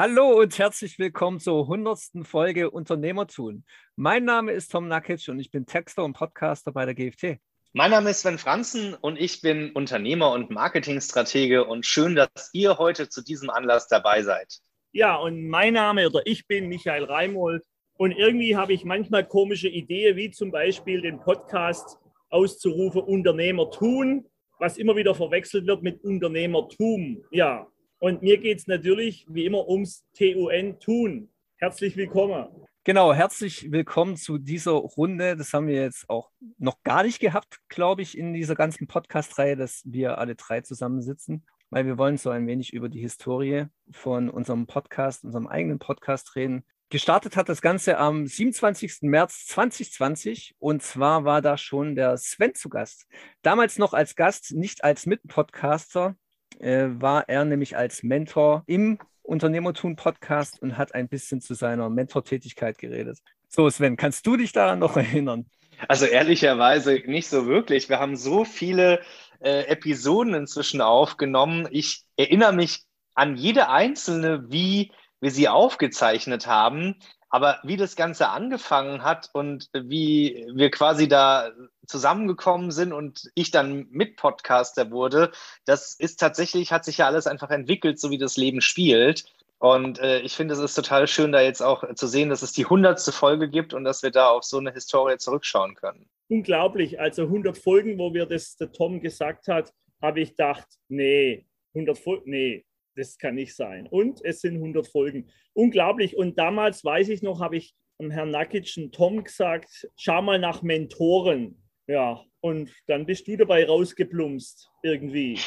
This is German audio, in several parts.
Hallo und herzlich willkommen zur 100. Folge Unternehmertun. Mein Name ist Tom Nakic und ich bin Texter und Podcaster bei der GFT. Mein Name ist Sven Franzen und ich bin Unternehmer und Marketingstratege und schön, dass ihr heute zu diesem Anlass dabei seid. Ja, und mein Name oder ich bin Michael Reimold und irgendwie habe ich manchmal komische Ideen, wie zum Beispiel den Podcast auszurufen Unternehmer tun, was immer wieder verwechselt wird mit Unternehmertum. Ja, und mir geht es natürlich wie immer ums TUN tun. Herzlich willkommen. Genau, herzlich willkommen zu dieser Runde. Das haben wir jetzt auch noch gar nicht gehabt, glaube ich, in dieser ganzen Podcast-Reihe, dass wir alle drei zusammensitzen, weil wir wollen so ein wenig über die Historie von unserem Podcast, unserem eigenen Podcast reden. Gestartet hat das Ganze am 27. März 2020 und zwar war da schon der Sven zu Gast. Damals noch als Gast, nicht als Mitpodcaster, äh, war er nämlich als Mentor im Unternehmertun-Podcast und hat ein bisschen zu seiner Mentortätigkeit geredet. So, Sven, kannst du dich daran noch erinnern? Also ehrlicherweise nicht so wirklich. Wir haben so viele äh, Episoden inzwischen aufgenommen. Ich erinnere mich an jede einzelne, wie wir sie aufgezeichnet haben. Aber wie das Ganze angefangen hat und wie wir quasi da zusammengekommen sind und ich dann Mitpodcaster wurde, das ist tatsächlich, hat sich ja alles einfach entwickelt, so wie das Leben spielt. Und äh, ich finde, es ist total schön, da jetzt auch zu sehen, dass es die hundertste Folge gibt und dass wir da auf so eine Historie zurückschauen können. Unglaublich. Also 100 Folgen, wo wir das der Tom gesagt hat, habe ich gedacht, nee, 100 Folgen, nee, das kann nicht sein. Und es sind 100 Folgen. Unglaublich. Und damals, weiß ich noch, habe ich Herrn Nakic und Tom gesagt, schau mal nach Mentoren. Ja, und dann bist du dabei rausgeplumpst irgendwie.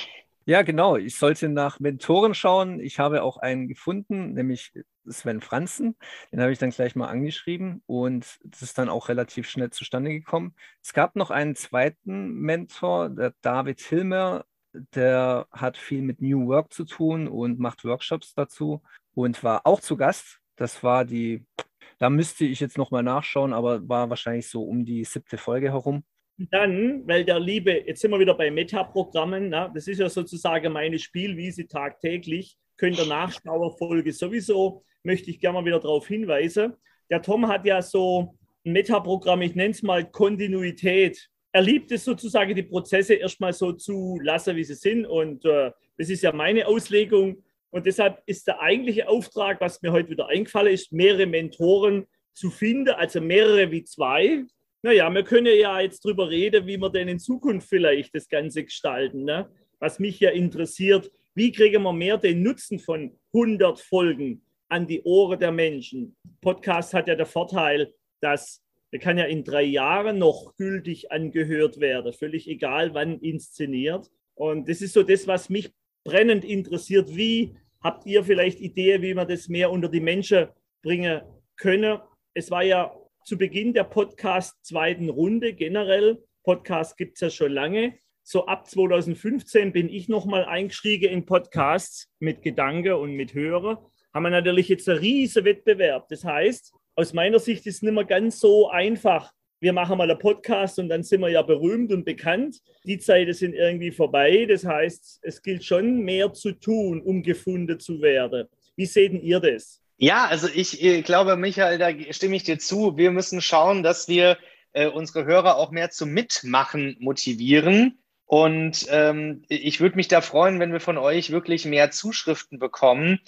Ja, genau. Ich sollte nach Mentoren schauen. Ich habe auch einen gefunden, nämlich Sven Franzen. Den habe ich dann gleich mal angeschrieben und das ist dann auch relativ schnell zustande gekommen. Es gab noch einen zweiten Mentor, der David Hilmer der hat viel mit New Work zu tun und macht Workshops dazu und war auch zu Gast. Das war die, da müsste ich jetzt nochmal nachschauen, aber war wahrscheinlich so um die siebte Folge herum. Dann, weil der Liebe, jetzt sind wir wieder bei Metaprogrammen, ne? das ist ja sozusagen meine Spielwiese tagtäglich, könnt ihr Nachschauerfolge sowieso, möchte ich gerne mal wieder darauf hinweisen. Der Tom hat ja so ein Metaprogramm, ich nenne es mal Kontinuität er liebt es sozusagen, die Prozesse erstmal so zu lassen, wie sie sind. Und äh, das ist ja meine Auslegung. Und deshalb ist der eigentliche Auftrag, was mir heute wieder eingefallen ist, mehrere Mentoren zu finden, also mehrere wie zwei. Naja, wir können ja jetzt drüber reden, wie wir denn in Zukunft vielleicht das Ganze gestalten. Ne? Was mich ja interessiert, wie kriegen wir mehr den Nutzen von 100 Folgen an die Ohren der Menschen? Podcast hat ja der Vorteil, dass der kann ja in drei Jahren noch gültig angehört werden, völlig egal, wann inszeniert. Und das ist so das, was mich brennend interessiert. Wie habt ihr vielleicht Ideen, wie man das mehr unter die Menschen bringen können? Es war ja zu Beginn der Podcast zweiten Runde generell. Podcast gibt es ja schon lange. So ab 2015 bin ich nochmal eingestiegen in Podcasts mit Gedanke und mit Hörer. Haben wir natürlich jetzt einen riesen Wettbewerb. Das heißt, aus meiner Sicht ist es nicht mehr ganz so einfach. Wir machen mal einen Podcast und dann sind wir ja berühmt und bekannt. Die Zeiten sind irgendwie vorbei. Das heißt, es gilt schon mehr zu tun, um gefunden zu werden. Wie seht ihr das? Ja, also ich, ich glaube, Michael, da stimme ich dir zu. Wir müssen schauen, dass wir äh, unsere Hörer auch mehr zum Mitmachen motivieren. Und ähm, ich würde mich da freuen, wenn wir von euch wirklich mehr Zuschriften bekommen,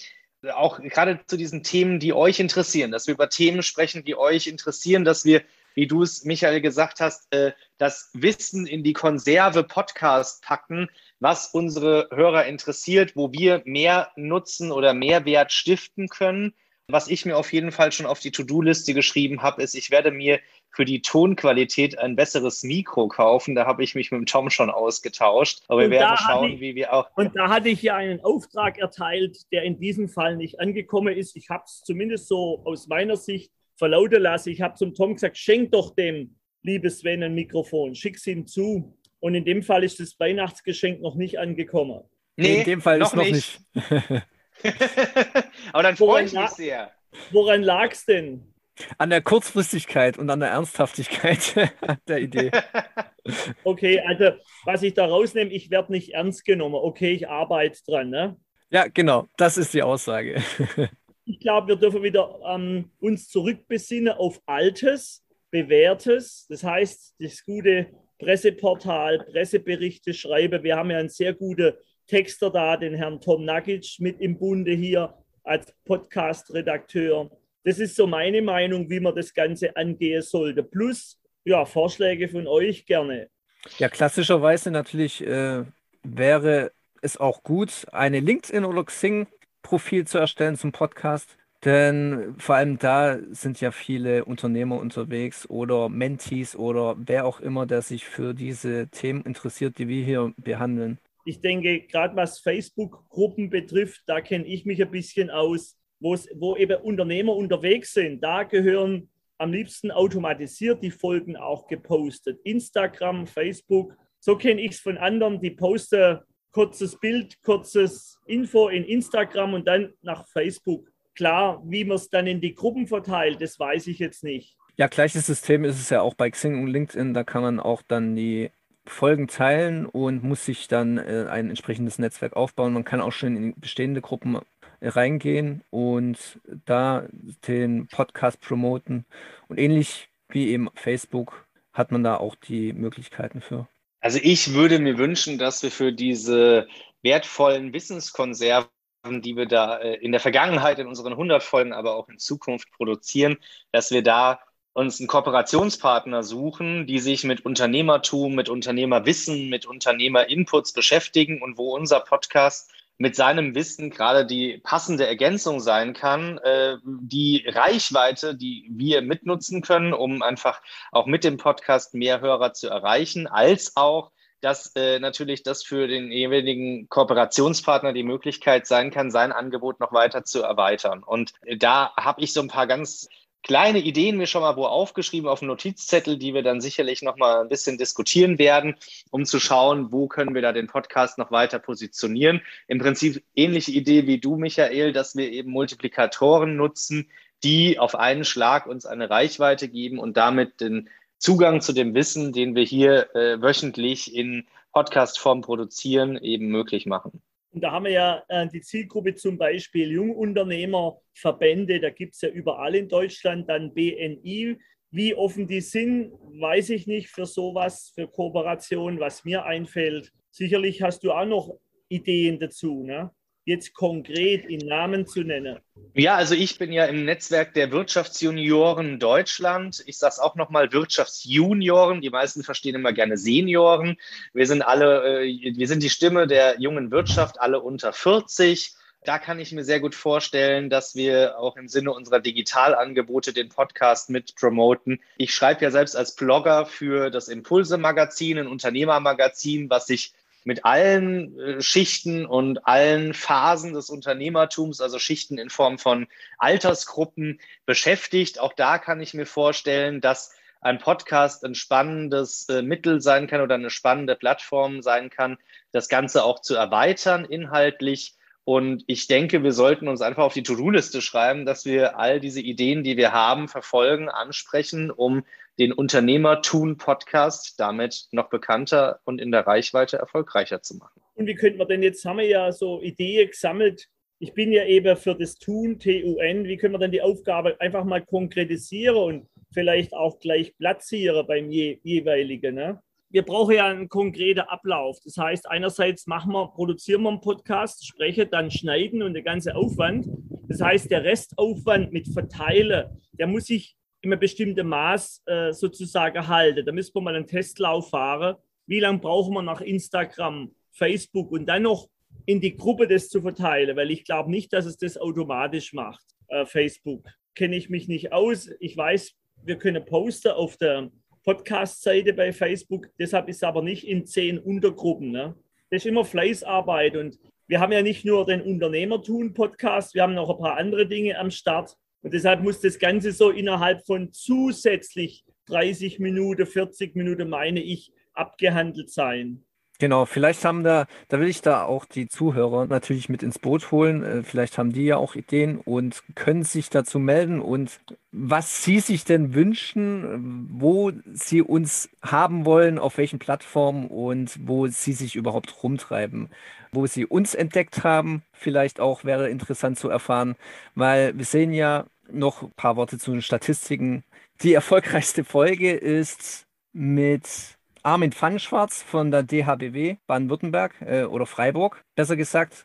auch gerade zu diesen Themen, die euch interessieren, dass wir über Themen sprechen, die euch interessieren, dass wir, wie du es, Michael, gesagt hast, äh, das Wissen in die Konserve Podcast packen, was unsere Hörer interessiert, wo wir mehr Nutzen oder Mehrwert stiften können. Was ich mir auf jeden Fall schon auf die To-Do-Liste geschrieben habe, ist, ich werde mir für die Tonqualität ein besseres Mikro kaufen. Da habe ich mich mit dem Tom schon ausgetauscht. Aber wir werden schauen, ich, wie wir auch. Und da hatte ich ja einen Auftrag erteilt, der in diesem Fall nicht angekommen ist. Ich habe es zumindest so aus meiner Sicht verlauten lassen. Ich habe zum Tom gesagt, schenk doch dem liebe Sven ein Mikrofon, schick es ihm zu. Und in dem Fall ist das Weihnachtsgeschenk noch nicht angekommen. Nee, in dem Fall noch ist noch nicht. nicht. Aber dann freue ich mich sehr. Woran lag es denn? An der Kurzfristigkeit und an der Ernsthaftigkeit der Idee. Okay, also was ich da rausnehme, ich werde nicht ernst genommen. Okay, ich arbeite dran, ne? Ja, genau, das ist die Aussage. Ich glaube, wir dürfen wieder ähm, uns zurückbesinnen auf Altes, Bewährtes. Das heißt, das gute Presseportal, Presseberichte schreiben. Wir haben ja einen sehr guten Texter da, den Herrn Tom Nagic mit im Bunde hier als Podcast-Redakteur. Das ist so meine Meinung, wie man das Ganze angehen sollte. Plus, ja, Vorschläge von euch gerne. Ja, klassischerweise natürlich äh, wäre es auch gut, eine LinkedIn- oder Xing-Profil zu erstellen zum Podcast. Denn vor allem da sind ja viele Unternehmer unterwegs oder Mentees oder wer auch immer, der sich für diese Themen interessiert, die wir hier behandeln. Ich denke, gerade was Facebook-Gruppen betrifft, da kenne ich mich ein bisschen aus, wo eben Unternehmer unterwegs sind. Da gehören am liebsten automatisiert die Folgen auch gepostet. Instagram, Facebook, so kenne ich es von anderen, die posten kurzes Bild, kurzes Info in Instagram und dann nach Facebook. Klar, wie man es dann in die Gruppen verteilt, das weiß ich jetzt nicht. Ja, gleiches System ist es ja auch bei Xing und LinkedIn. Da kann man auch dann die Folgen teilen und muss sich dann äh, ein entsprechendes Netzwerk aufbauen. Man kann auch schon in bestehende Gruppen reingehen und da den Podcast promoten. Und ähnlich wie eben Facebook hat man da auch die Möglichkeiten für. Also ich würde mir wünschen, dass wir für diese wertvollen Wissenskonserven, die wir da äh, in der Vergangenheit in unseren 100 Folgen, aber auch in Zukunft produzieren, dass wir da uns einen Kooperationspartner suchen, die sich mit Unternehmertum, mit Unternehmerwissen, mit Unternehmerinputs beschäftigen und wo unser Podcast mit seinem Wissen gerade die passende Ergänzung sein kann, äh, die Reichweite, die wir mitnutzen können, um einfach auch mit dem Podcast mehr Hörer zu erreichen, als auch dass äh, natürlich das für den jeweiligen Kooperationspartner die Möglichkeit sein kann, sein Angebot noch weiter zu erweitern. Und da habe ich so ein paar ganz kleine Ideen mir schon mal wo aufgeschrieben auf dem Notizzettel, die wir dann sicherlich noch mal ein bisschen diskutieren werden, um zu schauen, wo können wir da den Podcast noch weiter positionieren. Im Prinzip ähnliche Idee wie du, Michael, dass wir eben Multiplikatoren nutzen, die auf einen Schlag uns eine Reichweite geben und damit den Zugang zu dem Wissen, den wir hier äh, wöchentlich in Podcastform produzieren, eben möglich machen. Und da haben wir ja äh, die Zielgruppe zum Beispiel Jungunternehmerverbände, da gibt es ja überall in Deutschland, dann BNI. Wie offen die sind, weiß ich nicht für sowas, für Kooperation, was mir einfällt. Sicherlich hast du auch noch Ideen dazu. Ne? Jetzt konkret in Namen zu nennen? Ja, also ich bin ja im Netzwerk der Wirtschaftsjunioren Deutschland. Ich sage es auch nochmal, Wirtschaftsjunioren. Die meisten verstehen immer gerne Senioren. Wir sind alle, äh, wir sind die Stimme der jungen Wirtschaft, alle unter 40. Da kann ich mir sehr gut vorstellen, dass wir auch im Sinne unserer Digitalangebote den Podcast mit promoten. Ich schreibe ja selbst als Blogger für das Impulse-Magazin, ein Unternehmermagazin, was sich mit allen äh, Schichten und allen Phasen des Unternehmertums, also Schichten in Form von Altersgruppen beschäftigt. Auch da kann ich mir vorstellen, dass ein Podcast ein spannendes äh, Mittel sein kann oder eine spannende Plattform sein kann, das Ganze auch zu erweitern inhaltlich. Und ich denke, wir sollten uns einfach auf die To-Do-Liste schreiben, dass wir all diese Ideen, die wir haben, verfolgen, ansprechen, um den Unternehmertun-Podcast damit noch bekannter und in der Reichweite erfolgreicher zu machen. Und wie könnte man denn jetzt, haben wir ja so Ideen gesammelt, ich bin ja eben für das Tun, TUN, wie können wir denn die Aufgabe einfach mal konkretisieren und vielleicht auch gleich platzieren beim je, jeweiligen? Ne? Wir brauchen ja einen konkreten Ablauf. Das heißt, einerseits machen wir, produzieren wir einen Podcast, sprechen, dann schneiden und der ganze Aufwand. Das heißt, der Restaufwand mit Verteilen, der muss sich in einem bestimmten Maß äh, sozusagen halten. Da müssen wir mal einen Testlauf fahren. Wie lange brauchen wir nach Instagram, Facebook und dann noch in die Gruppe das zu verteilen, weil ich glaube nicht, dass es das automatisch macht. Äh, Facebook kenne ich mich nicht aus. Ich weiß, wir können posten auf der Podcast-Seite bei Facebook. Deshalb ist es aber nicht in zehn Untergruppen. Ne? Das ist immer Fleißarbeit und wir haben ja nicht nur den Unternehmertun-Podcast, wir haben noch ein paar andere Dinge am Start. Und deshalb muss das Ganze so innerhalb von zusätzlich 30 Minuten, 40 Minuten, meine ich, abgehandelt sein. Genau, vielleicht haben da, da will ich da auch die Zuhörer natürlich mit ins Boot holen. Äh, vielleicht haben die ja auch Ideen und können sich dazu melden und was sie sich denn wünschen, wo sie uns haben wollen, auf welchen Plattformen und wo sie sich überhaupt rumtreiben. Wo sie uns entdeckt haben, vielleicht auch wäre interessant zu erfahren, weil wir sehen ja noch ein paar Worte zu den Statistiken. Die erfolgreichste Folge ist mit Armin Pfannenschwarz von der DHBW Baden-Württemberg äh, oder Freiburg, besser gesagt.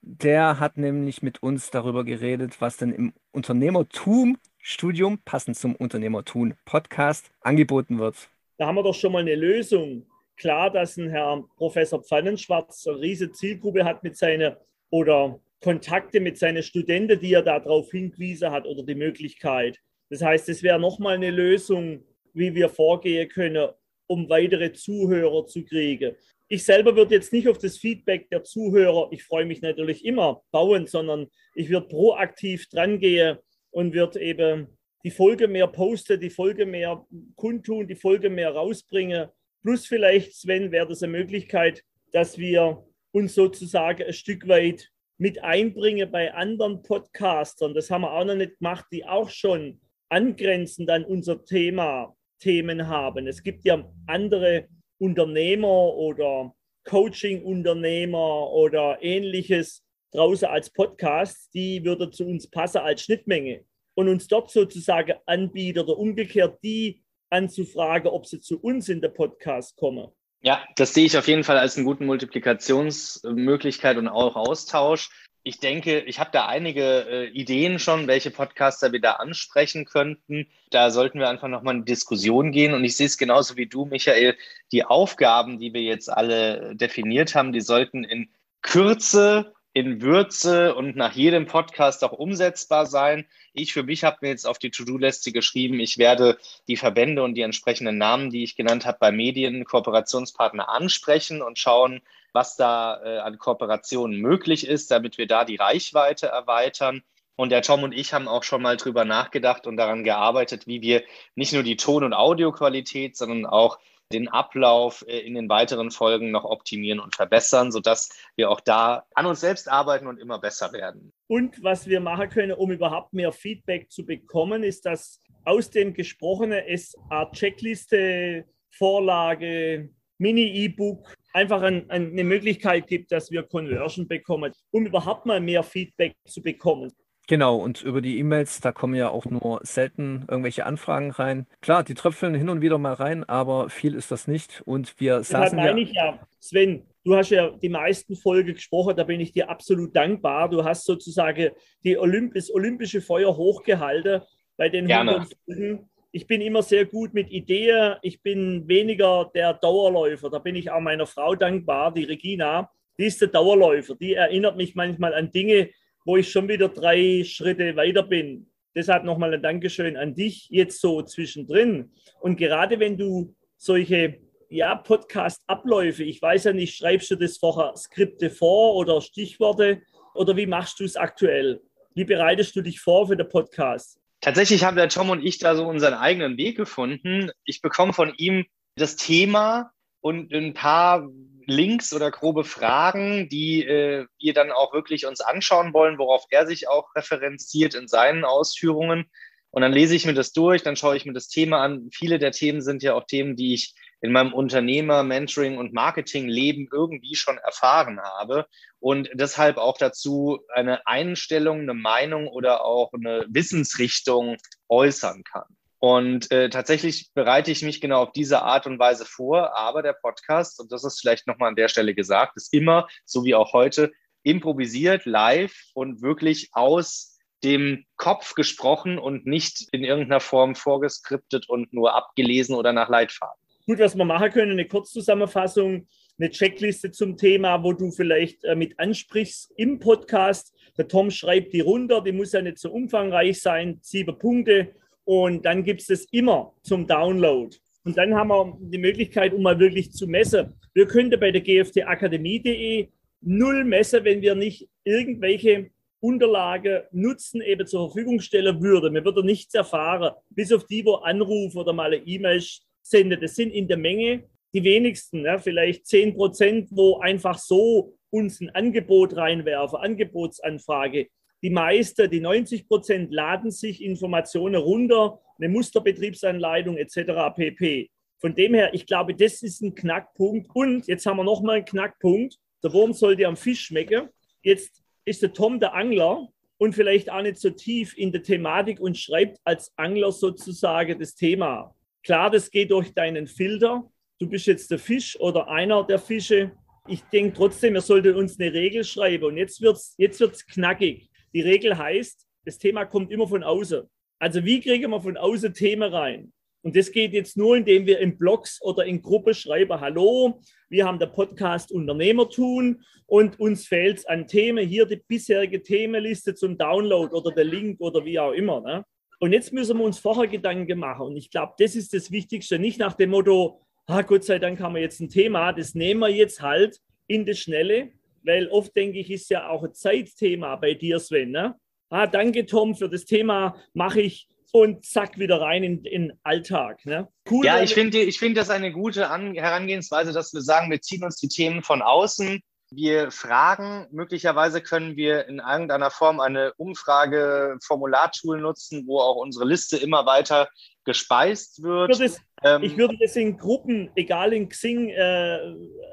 Der hat nämlich mit uns darüber geredet, was denn im Unternehmertum-Studium, passend zum Unternehmertum-Podcast, angeboten wird. Da haben wir doch schon mal eine Lösung. Klar, dass ein Herr Professor Pfannenschwarz eine riesige Zielgruppe hat mit seiner oder Kontakte mit seinen Studenten, die er darauf hingewiesen hat oder die Möglichkeit. Das heißt, es wäre nochmal eine Lösung, wie wir vorgehen können, um weitere Zuhörer zu kriegen. Ich selber würde jetzt nicht auf das Feedback der Zuhörer, ich freue mich natürlich immer, bauen, sondern ich würde proaktiv dran gehen und würde eben die Folge mehr posten, die Folge mehr kundtun, die Folge mehr rausbringen. Plus vielleicht, Sven, wäre das eine Möglichkeit, dass wir uns sozusagen ein Stück weit mit einbringen bei anderen Podcastern. Das haben wir auch noch nicht gemacht, die auch schon angrenzend an unser Thema Themen haben. Es gibt ja andere Unternehmer oder Coaching-Unternehmer oder ähnliches draußen als Podcast, die würde zu uns passen als Schnittmenge und uns dort sozusagen anbieten oder umgekehrt die anzufragen, ob sie zu uns in der Podcast kommen. Ja, das sehe ich auf jeden Fall als eine gute Multiplikationsmöglichkeit und auch Austausch ich denke, ich habe da einige äh, Ideen schon, welche Podcaster wir da ansprechen könnten. Da sollten wir einfach nochmal in Diskussion gehen. Und ich sehe es genauso wie du, Michael. Die Aufgaben, die wir jetzt alle definiert haben, die sollten in Kürze, in Würze und nach jedem Podcast auch umsetzbar sein. Ich für mich habe mir jetzt auf die To-Do-Liste geschrieben, ich werde die Verbände und die entsprechenden Namen, die ich genannt habe, bei Medien, Kooperationspartner ansprechen und schauen, was da äh, an Kooperationen möglich ist, damit wir da die Reichweite erweitern. Und der Tom und ich haben auch schon mal drüber nachgedacht und daran gearbeitet, wie wir nicht nur die Ton- und Audioqualität, sondern auch den Ablauf äh, in den weiteren Folgen noch optimieren und verbessern, sodass wir auch da an uns selbst arbeiten und immer besser werden. Und was wir machen können, um überhaupt mehr Feedback zu bekommen, ist, dass aus dem Gesprochenen es eine Checkliste, Vorlage, Mini-E-Book einfach ein, eine Möglichkeit gibt, dass wir Conversion bekommen, um überhaupt mal mehr Feedback zu bekommen. Genau, und über die E-Mails, da kommen ja auch nur selten irgendwelche Anfragen rein. Klar, die tröpfeln hin und wieder mal rein, aber viel ist das nicht. Und wir Deshalb saßen meine ja, ich ja, Sven, du hast ja die meisten Folgen gesprochen, da bin ich dir absolut dankbar. Du hast sozusagen die Olymp das olympische Feuer hochgehalten bei den Gerne. 100 Folgen ich bin immer sehr gut mit Ideen. Ich bin weniger der Dauerläufer. Da bin ich auch meiner Frau dankbar, die Regina. Die ist der Dauerläufer. Die erinnert mich manchmal an Dinge, wo ich schon wieder drei Schritte weiter bin. Deshalb nochmal ein Dankeschön an dich jetzt so zwischendrin. Und gerade wenn du solche ja, Podcast-Abläufe, ich weiß ja nicht, schreibst du das vorher Skripte vor oder Stichworte oder wie machst du es aktuell? Wie bereitest du dich vor für den Podcast? Tatsächlich haben der Tom und ich da so unseren eigenen Weg gefunden. Ich bekomme von ihm das Thema und ein paar Links oder grobe Fragen, die äh, wir dann auch wirklich uns anschauen wollen, worauf er sich auch referenziert in seinen Ausführungen. Und dann lese ich mir das durch, dann schaue ich mir das Thema an. Viele der Themen sind ja auch Themen, die ich in meinem Unternehmer, Mentoring und Marketing-Leben irgendwie schon erfahren habe und deshalb auch dazu eine Einstellung, eine Meinung oder auch eine Wissensrichtung äußern kann. Und äh, tatsächlich bereite ich mich genau auf diese Art und Weise vor, aber der Podcast, und das ist vielleicht nochmal an der Stelle gesagt, ist immer, so wie auch heute, improvisiert, live und wirklich aus dem Kopf gesprochen und nicht in irgendeiner Form vorgeskriptet und nur abgelesen oder nach Leitfaden. Gut, was wir machen können, eine Kurzzusammenfassung, eine Checkliste zum Thema, wo du vielleicht äh, mit ansprichst im Podcast. Der Tom schreibt die runter, die muss ja nicht so umfangreich sein, sieben Punkte. Und dann gibt es das immer zum Download. Und dann haben wir die Möglichkeit, um mal wirklich zu messen. Wir könnten bei der gftakademie.de null messen, wenn wir nicht irgendwelche Unterlagen nutzen, eben zur Verfügung stellen würden. Wir würden nichts erfahren, bis auf die, wo Anruf oder mal eine E-Mail sendet. Das sind in der Menge die wenigsten, ne? vielleicht 10 Prozent, wo einfach so uns ein Angebot reinwerfen, Angebotsanfrage. Die meisten, die 90 Prozent, laden sich Informationen runter, eine Musterbetriebsanleitung etc. pp. Von dem her, ich glaube, das ist ein Knackpunkt. Und jetzt haben wir nochmal einen Knackpunkt. Der Wurm sollte am Fisch schmecken. Jetzt ist der Tom der Angler und vielleicht auch nicht so tief in der Thematik und schreibt als Angler sozusagen das Thema. Klar, das geht durch deinen Filter. Du bist jetzt der Fisch oder einer der Fische. Ich denke trotzdem, er sollte uns eine Regel schreiben. Und jetzt wird es jetzt wird's knackig. Die Regel heißt, das Thema kommt immer von außen. Also wie kriegen wir von außen Themen rein? Und das geht jetzt nur, indem wir in Blogs oder in Gruppe schreiben, hallo, wir haben der Podcast Unternehmertun und uns fehlt es an Themen. Hier die bisherige Themenliste zum Download oder der Link oder wie auch immer. Ne? Und jetzt müssen wir uns vorher Gedanken machen. Und ich glaube, das ist das Wichtigste. Nicht nach dem Motto, ah, Gott sei Dank haben wir jetzt ein Thema, das nehmen wir jetzt halt in das Schnelle. Weil oft denke ich, ist ja auch ein Zeitthema bei dir, Sven. Ne? Ah, danke, Tom, für das Thema mache ich und zack, wieder rein in den Alltag. Ne? Cool. Ja, ich finde ich find das eine gute An Herangehensweise, dass wir sagen, wir ziehen uns die Themen von außen. Wir fragen, möglicherweise können wir in irgendeiner Form eine Umfrage-Formulartool nutzen, wo auch unsere Liste immer weiter gespeist wird. Ich würde, es, ähm, ich würde das in Gruppen, egal in Xing, äh,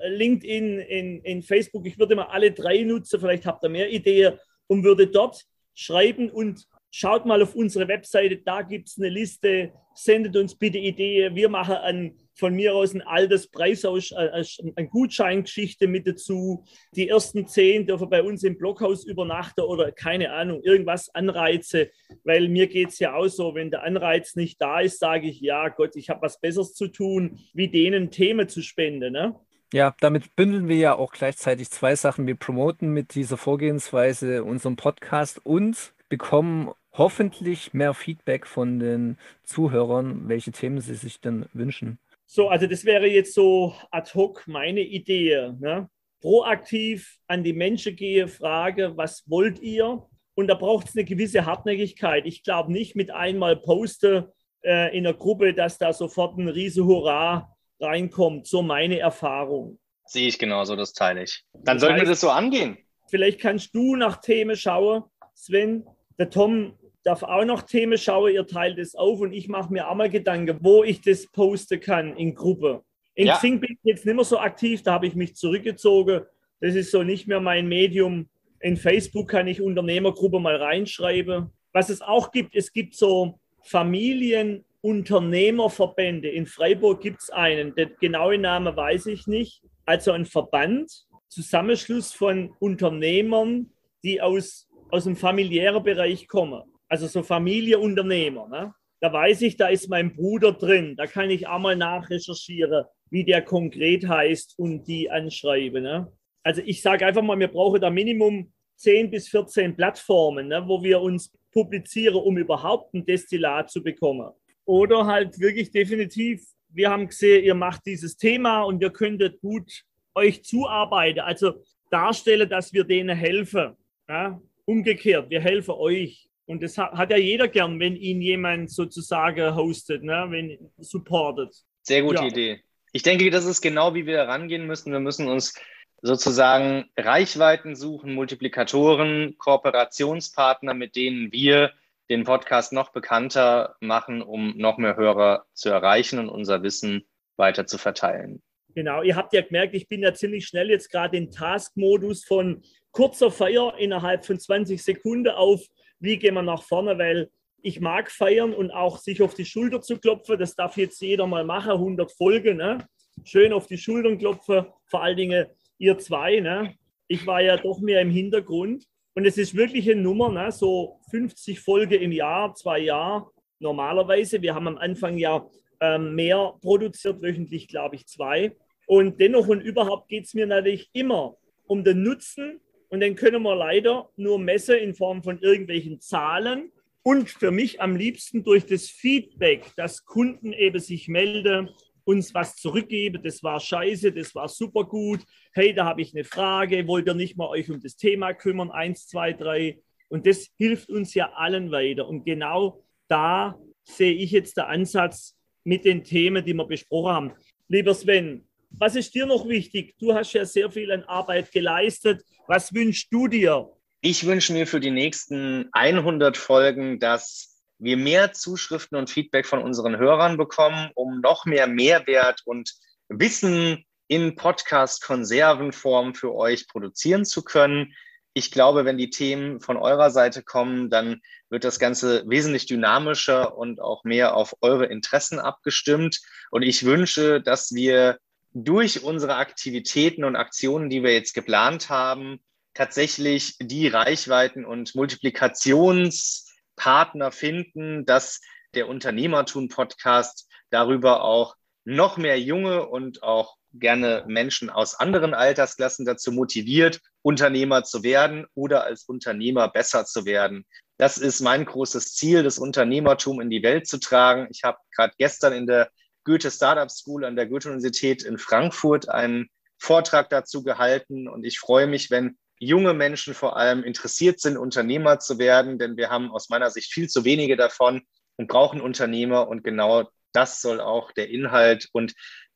LinkedIn, in, in Facebook, ich würde mal alle drei nutzen, vielleicht habt ihr mehr Ideen und würde dort schreiben und schaut mal auf unsere Webseite, da gibt es eine Liste, sendet uns bitte Ideen. Wir machen ein, von mir aus ein altes Preisaus, äh, eine Gutscheingeschichte mit dazu. Die ersten zehn dürfen bei uns im Blockhaus übernachten oder keine Ahnung, irgendwas Anreize, weil mir geht es ja auch so, wenn der Anreiz nicht da ist, sage ich, ja Gott, ich habe was Besseres zu tun, wie denen Themen zu spenden. Ne? Ja, damit bündeln wir ja auch gleichzeitig zwei Sachen. Wir promoten mit dieser Vorgehensweise unseren Podcast und bekommen hoffentlich mehr Feedback von den Zuhörern, welche Themen sie sich denn wünschen. So, also das wäre jetzt so ad hoc meine Idee. Ne? Proaktiv an die Menschen gehe, frage, was wollt ihr? Und da braucht es eine gewisse Hartnäckigkeit. Ich glaube nicht mit einmal poste äh, in der Gruppe, dass da sofort ein riese Hurra reinkommt. So meine Erfahrung. Sehe ich genauso, das teile ich. Dann das sollten heißt, wir das so angehen. Vielleicht kannst du nach Themen schauen, Sven. Der Tom darf auch noch Themen schauen, ihr teilt es auf und ich mache mir auch mal Gedanken, wo ich das posten kann in Gruppe. In ja. Xing bin ich jetzt nicht mehr so aktiv, da habe ich mich zurückgezogen. Das ist so nicht mehr mein Medium. In Facebook kann ich Unternehmergruppe mal reinschreiben. Was es auch gibt, es gibt so Familienunternehmerverbände. In Freiburg gibt es einen, der genaue Name weiß ich nicht. Also ein Verband, Zusammenschluss von Unternehmern, die aus, aus dem familiären Bereich kommen also so Familienunternehmer. Ne? Da weiß ich, da ist mein Bruder drin. Da kann ich auch mal nachrecherchieren, wie der konkret heißt und die anschreiben. Ne? Also ich sage einfach mal, wir brauchen da Minimum 10 bis 14 Plattformen, ne, wo wir uns publizieren, um überhaupt ein Destillat zu bekommen. Oder halt wirklich definitiv, wir haben gesehen, ihr macht dieses Thema und wir könntet gut euch zuarbeiten. Also darstellen, dass wir denen helfen. Ja? Umgekehrt, wir helfen euch. Und das hat, ja jeder gern, wenn ihn jemand sozusagen hostet, ne? wenn supportet. Sehr gute ja. Idee. Ich denke, das ist genau, wie wir rangehen müssen. Wir müssen uns sozusagen Reichweiten suchen, Multiplikatoren, Kooperationspartner, mit denen wir den Podcast noch bekannter machen, um noch mehr Hörer zu erreichen und unser Wissen weiter zu verteilen. Genau, ihr habt ja gemerkt, ich bin ja ziemlich schnell jetzt gerade in Task-Modus von kurzer Feier innerhalb von 20 Sekunden auf wie gehen wir nach vorne, weil ich mag feiern und auch sich auf die Schulter zu klopfen. Das darf jetzt jeder mal machen, 100 Folgen. Ne? Schön auf die Schultern klopfen, vor allen Dingen ihr zwei. Ne? Ich war ja doch mehr im Hintergrund. Und es ist wirklich eine Nummer, ne? so 50 Folgen im Jahr, zwei Jahre normalerweise. Wir haben am Anfang ja ähm, mehr produziert, wöchentlich glaube ich zwei. Und dennoch und überhaupt geht es mir natürlich immer um den Nutzen und den können wir leider nur messen in Form von irgendwelchen Zahlen. Und für mich am liebsten durch das Feedback, dass Kunden eben sich melden, uns was zurückgeben. Das war scheiße, das war super gut. Hey, da habe ich eine Frage. Wollt ihr nicht mal euch um das Thema kümmern? Eins, zwei, drei. Und das hilft uns ja allen weiter. Und genau da sehe ich jetzt den Ansatz mit den Themen, die wir besprochen haben. Lieber Sven, was ist dir noch wichtig? Du hast ja sehr viel an Arbeit geleistet. Was wünschst du dir? Ich wünsche mir für die nächsten 100 Folgen, dass wir mehr Zuschriften und Feedback von unseren Hörern bekommen, um noch mehr Mehrwert und Wissen in Podcast-Konservenform für euch produzieren zu können. Ich glaube, wenn die Themen von eurer Seite kommen, dann wird das Ganze wesentlich dynamischer und auch mehr auf eure Interessen abgestimmt. Und ich wünsche, dass wir durch unsere Aktivitäten und Aktionen, die wir jetzt geplant haben, tatsächlich die Reichweiten und Multiplikationspartner finden, dass der Unternehmertun-Podcast darüber auch noch mehr junge und auch gerne Menschen aus anderen Altersklassen dazu motiviert, Unternehmer zu werden oder als Unternehmer besser zu werden. Das ist mein großes Ziel, das Unternehmertum in die Welt zu tragen. Ich habe gerade gestern in der Goethe Startup School an der Goethe-Universität in Frankfurt einen Vortrag dazu gehalten und ich freue mich, wenn junge Menschen vor allem interessiert sind, Unternehmer zu werden, denn wir haben aus meiner Sicht viel zu wenige davon und brauchen Unternehmer und genau das soll auch der Inhalt und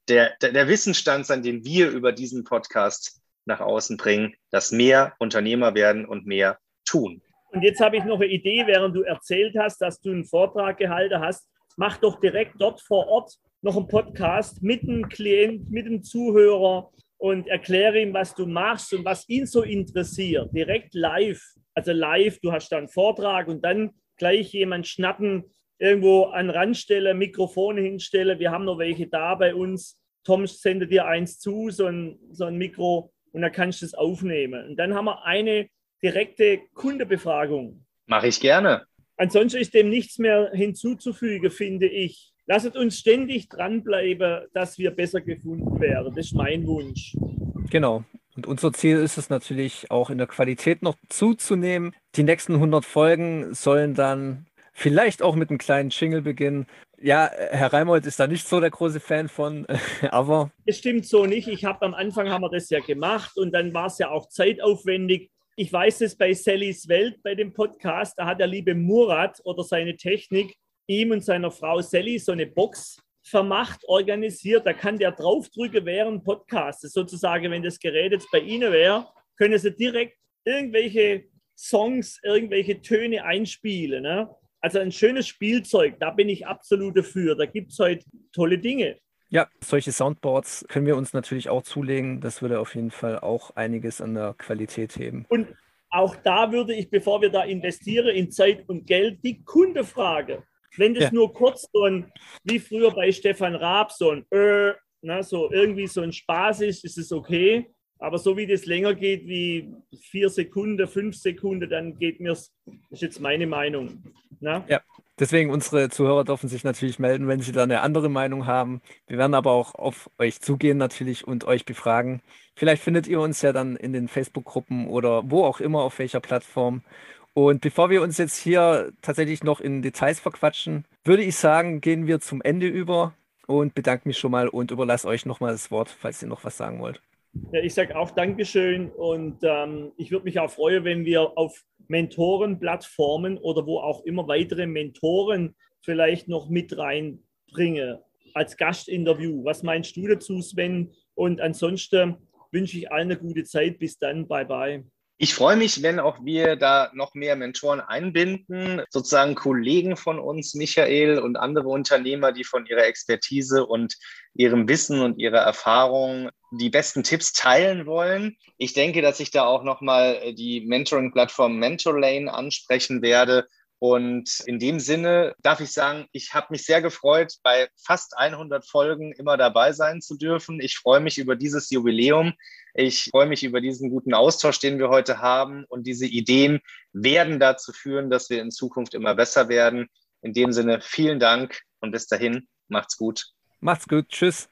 der, der, der Wissensstand sein, den wir über diesen Podcast nach außen bringen, dass mehr Unternehmer werden und mehr tun. Und jetzt habe ich noch eine Idee, während du erzählt hast, dass du einen Vortrag gehalten hast. Mach doch direkt dort vor Ort noch einen Podcast mit dem Klient, mit dem Zuhörer und erkläre ihm, was du machst und was ihn so interessiert. Direkt live. Also live, du hast da einen Vortrag und dann gleich jemand schnappen, irgendwo an Rand stelle, Mikrofone hinstelle. Wir haben noch welche da bei uns. Tom sendet dir eins zu, so ein, so ein Mikro, und dann kannst du es aufnehmen. Und dann haben wir eine direkte Kundebefragung. Mache ich gerne. Ansonsten ist dem nichts mehr hinzuzufügen, finde ich. Lasst uns ständig dranbleiben, dass wir besser gefunden werden. Das ist mein Wunsch. Genau. Und unser Ziel ist es natürlich auch in der Qualität noch zuzunehmen. Die nächsten 100 Folgen sollen dann vielleicht auch mit einem kleinen Jingle beginnen. Ja, Herr Reimold ist da nicht so der große Fan von, aber. Es stimmt so nicht. Ich habe am Anfang haben wir das ja gemacht und dann war es ja auch zeitaufwendig. Ich weiß es bei Sallys Welt, bei dem Podcast, da hat der liebe Murat oder seine Technik ihm und seiner Frau Sally so eine Box vermacht, organisiert. Da kann der draufdrücken während Podcasts. Sozusagen, wenn das Gerät jetzt bei Ihnen wäre, können Sie direkt irgendwelche Songs, irgendwelche Töne einspielen. Ne? Also ein schönes Spielzeug, da bin ich absolut dafür. Da gibt es heute tolle Dinge. Ja, solche Soundboards können wir uns natürlich auch zulegen. Das würde auf jeden Fall auch einiges an der Qualität heben. Und auch da würde ich, bevor wir da investieren in Zeit und Geld, die Kunde fragen. Wenn das ja. nur kurz so ein, wie früher bei Stefan Raab, so ein äh, na, so irgendwie so ein Spaß ist, ist es okay. Aber so wie das länger geht wie vier Sekunden, fünf Sekunden, dann geht mir es, das ist jetzt meine Meinung. Na? Ja, Deswegen, unsere Zuhörer dürfen sich natürlich melden, wenn sie da eine andere Meinung haben. Wir werden aber auch auf euch zugehen natürlich und euch befragen. Vielleicht findet ihr uns ja dann in den Facebook-Gruppen oder wo auch immer, auf welcher Plattform. Und bevor wir uns jetzt hier tatsächlich noch in Details verquatschen, würde ich sagen, gehen wir zum Ende über und bedanke mich schon mal und überlasse euch nochmal das Wort, falls ihr noch was sagen wollt. Ja, ich sage auch Dankeschön und ähm, ich würde mich auch freuen, wenn wir auf Mentorenplattformen oder wo auch immer weitere Mentoren vielleicht noch mit reinbringen als Gastinterview. Was meinst du dazu, Sven? Und ansonsten wünsche ich allen eine gute Zeit. Bis dann. Bye bye. Ich freue mich, wenn auch wir da noch mehr Mentoren einbinden, sozusagen Kollegen von uns, Michael und andere Unternehmer, die von ihrer Expertise und ihrem Wissen und ihrer Erfahrung die besten Tipps teilen wollen. Ich denke, dass ich da auch nochmal die Mentoring-Plattform MentorLane ansprechen werde, und in dem Sinne darf ich sagen, ich habe mich sehr gefreut, bei fast 100 Folgen immer dabei sein zu dürfen. Ich freue mich über dieses Jubiläum. Ich freue mich über diesen guten Austausch, den wir heute haben. Und diese Ideen werden dazu führen, dass wir in Zukunft immer besser werden. In dem Sinne, vielen Dank und bis dahin, macht's gut. Macht's gut. Tschüss.